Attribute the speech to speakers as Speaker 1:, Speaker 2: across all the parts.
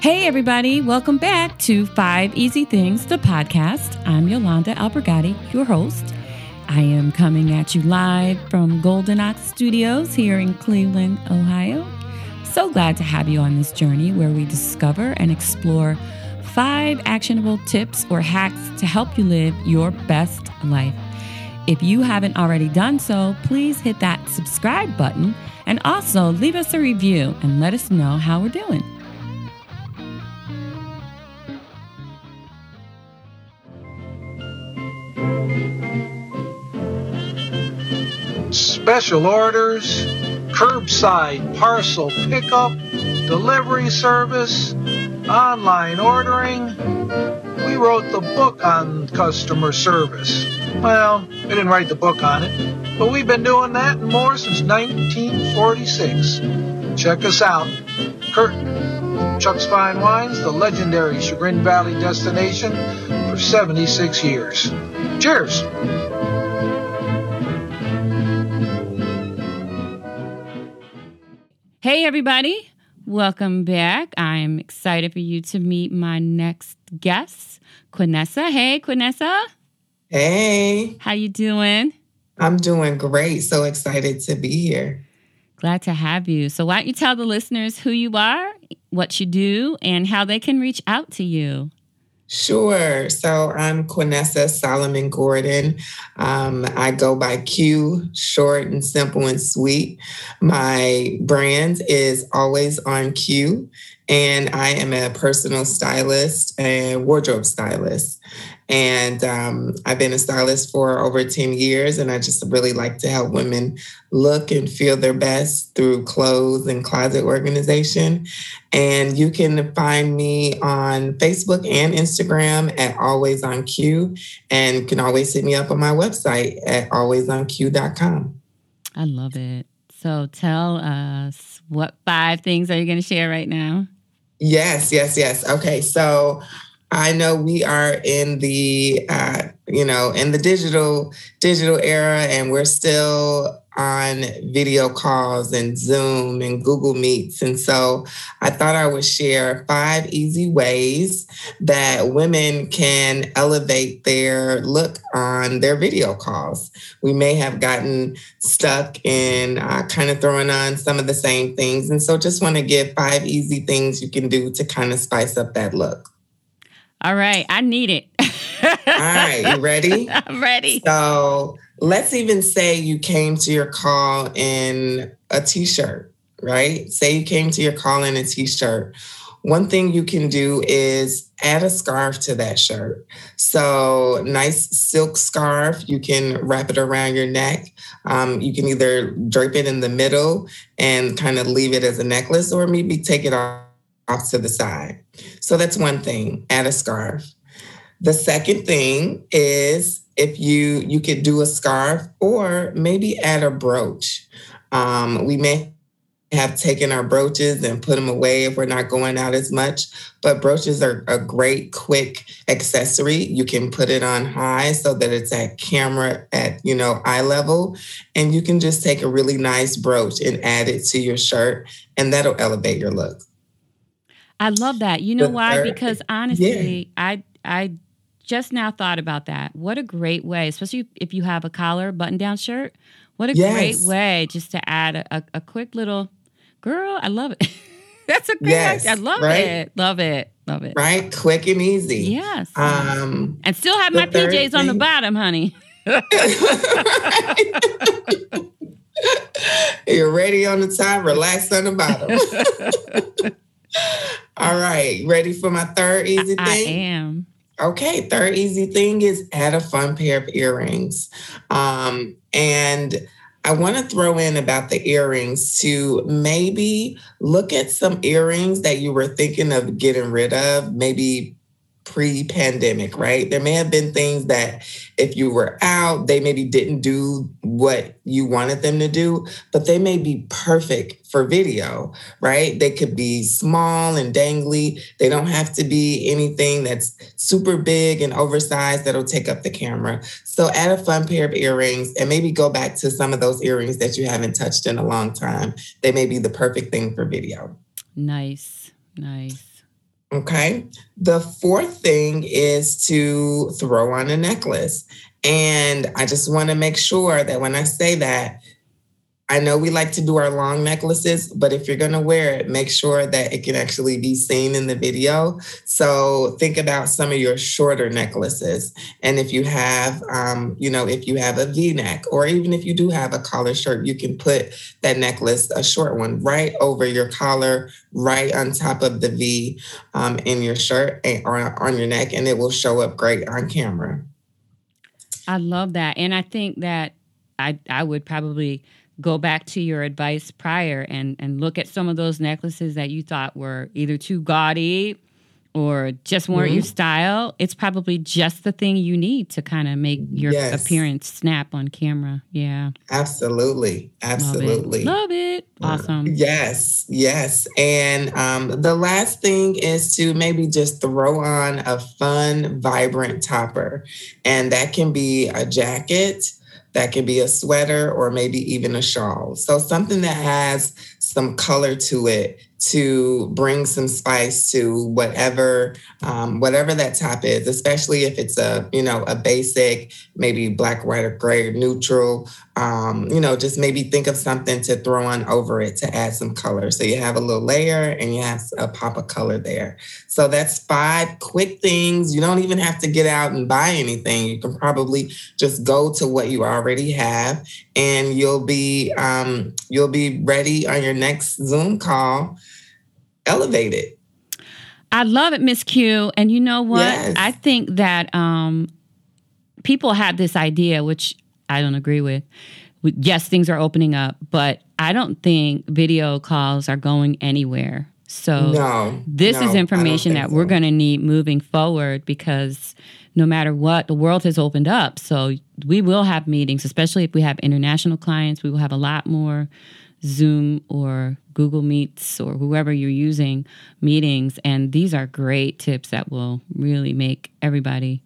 Speaker 1: Hey, everybody, welcome back to Five Easy Things, the podcast. I'm Yolanda Albergati, your host. I am coming at you live from Golden Ox Studios here in Cleveland, Ohio. So glad to have you on this journey where we discover and explore five actionable tips or hacks to help you live your best life. If you haven't already done so, please hit that subscribe button and also leave us a review and let us know how we're doing.
Speaker 2: Special orders, curbside parcel pickup, delivery service, online ordering. We wrote the book on customer service. Well, we didn't write the book on it, but we've been doing that and more since 1946. Check us out. Curtin, Chuck's Fine Wines, the legendary Chagrin Valley destination for 76 years. Cheers!
Speaker 1: Hey, everybody. Welcome back. I'm excited for you to meet my next guest, Quinessa. Hey, Quinessa.
Speaker 3: Hey.
Speaker 1: How you doing?
Speaker 3: I'm doing great. So excited to be here.
Speaker 1: Glad to have you. So why don't you tell the listeners who you are, what you do, and how they can reach out to you?
Speaker 3: Sure. So I'm Quinessa Solomon Gordon. Um, I go by Q, short and simple and sweet. My brand is always on Q, and I am a personal stylist and wardrobe stylist. And um, I've been a stylist for over 10 years, and I just really like to help women look and feel their best through clothes and closet organization. And you can find me on Facebook and Instagram at Always on Q, and can always hit me up on my website at alwaysonq.com.
Speaker 1: I love it. So tell us what five things are you going to share right now?
Speaker 3: Yes, yes, yes. Okay, so I know we are in the uh, you know in the digital digital era, and we're still on video calls and Zoom and Google Meets. And so I thought I would share five easy ways that women can elevate their look on their video calls. We may have gotten stuck in uh, kind of throwing on some of the same things. And so just want to give five easy things you can do to kind of spice up that look.
Speaker 1: All right, I need it.
Speaker 3: All right, you ready?
Speaker 1: I'm ready.
Speaker 3: So let's even say you came to your call in a t shirt, right? Say you came to your call in a t shirt. One thing you can do is add a scarf to that shirt. So, nice silk scarf, you can wrap it around your neck. Um, you can either drape it in the middle and kind of leave it as a necklace, or maybe take it off off to the side. So that's one thing, add a scarf. The second thing is if you you could do a scarf or maybe add a brooch. Um, we may have taken our brooches and put them away if we're not going out as much. But brooches are a great, quick accessory. You can put it on high so that it's at camera at you know eye level, and you can just take a really nice brooch and add it to your shirt, and that'll elevate your look.
Speaker 1: I love that. You know why? Because honestly, yeah. I I just now thought about that. What a great way, especially if you have a collar button down shirt. What a yes. great way just to add a, a, a, quick little girl. I love it. That's a great yes. I love right? it. Love it. Love it.
Speaker 3: Right? Quick and easy.
Speaker 1: Yes. Um, and still have my PJs on the bottom, honey.
Speaker 3: You're ready on the top, relax on the bottom. All right, ready for my third easy thing? I
Speaker 1: am.
Speaker 3: Okay, third easy thing is add a fun pair of earrings. Um, and I want to throw in about the earrings to maybe look at some earrings that you were thinking of getting rid of, maybe pre pandemic, right? There may have been things that if you were out, they maybe didn't do what you wanted them to do, but they may be perfect for video, right? They could be small and dangly. They don't have to be anything that's super big and oversized that'll take up the camera. So add a fun pair of earrings and maybe go back to some of those earrings that you haven't touched in a long time. They may be the perfect thing for video.
Speaker 1: Nice. Nice.
Speaker 3: Okay. The fourth thing is to throw on a necklace. And I just want to make sure that when I say that, I know we like to do our long necklaces, but if you're going to wear it, make sure that it can actually be seen in the video. So think about some of your shorter necklaces. And if you have, um, you know, if you have a v neck, or even if you do have a collar shirt, you can put that necklace, a short one, right over your collar, right on top of the V um, in your shirt or on your neck, and it will show up great on camera.
Speaker 1: I love that. And I think that I, I would probably go back to your advice prior and and look at some of those necklaces that you thought were either too gaudy or just weren't mm-hmm. your style, it's probably just the thing you need to kind of make your yes. appearance snap on camera. Yeah.
Speaker 3: Absolutely. Absolutely.
Speaker 1: Love it. Love it. Awesome.
Speaker 3: Yes. Yes. And um, the last thing is to maybe just throw on a fun, vibrant topper. And that can be a jacket that can be a sweater or maybe even a shawl. So something that has some color to it to bring some spice to whatever um, whatever that top is especially if it's a you know a basic maybe black white or gray or neutral. Um, you know just maybe think of something to throw on over it to add some color. So you have a little layer and you have a pop of color there. So that's five quick things. You don't even have to get out and buy anything. You can probably just go to what you already have and you'll be um, you'll be ready on your next zoom call elevated.
Speaker 1: I love it, Miss Q. And you know what? Yes. I think that um, people have this idea, which I don't agree with. Yes, things are opening up, but I don't think video calls are going anywhere. So
Speaker 3: no,
Speaker 1: this
Speaker 3: no,
Speaker 1: is information that so. we're going to need moving forward because no matter what, the world has opened up. So we will have meetings, especially if we have international clients. We will have a lot more Zoom or Google Meets or whoever you're using meetings. And these are great tips that will really make everybody,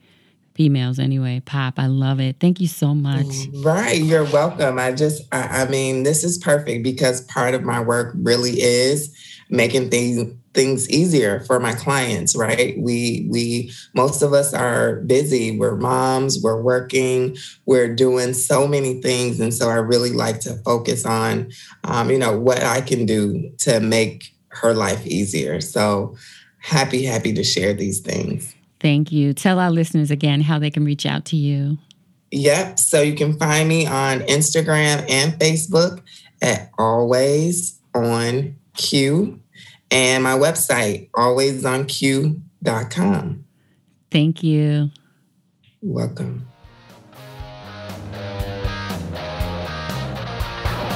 Speaker 1: females anyway, pop. I love it. Thank you so much.
Speaker 3: Right. You're welcome. I just, I, I mean, this is perfect because part of my work really is making things things easier for my clients right? We we most of us are busy. We're moms we're working we're doing so many things. And so i really like to focus on um, you know what i can do to make her life easier. So happy happy to share these things.
Speaker 1: Thank you. Tell our listeners again how they can reach out to you.
Speaker 3: Yep. So you can find me on instagram and facebook at always on q and my website, alwaysonq.com.
Speaker 1: Thank you.
Speaker 3: Welcome.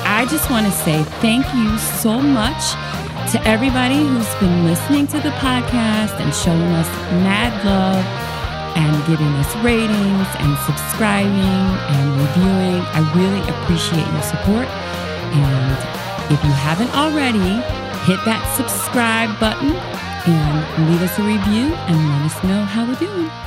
Speaker 1: I just want to say thank you so much to everybody who's been listening to the podcast and showing us mad love and giving us ratings and subscribing and reviewing. I really appreciate your support. And if you haven't already, hit that subscribe button and leave us a review and let us know how we're doing.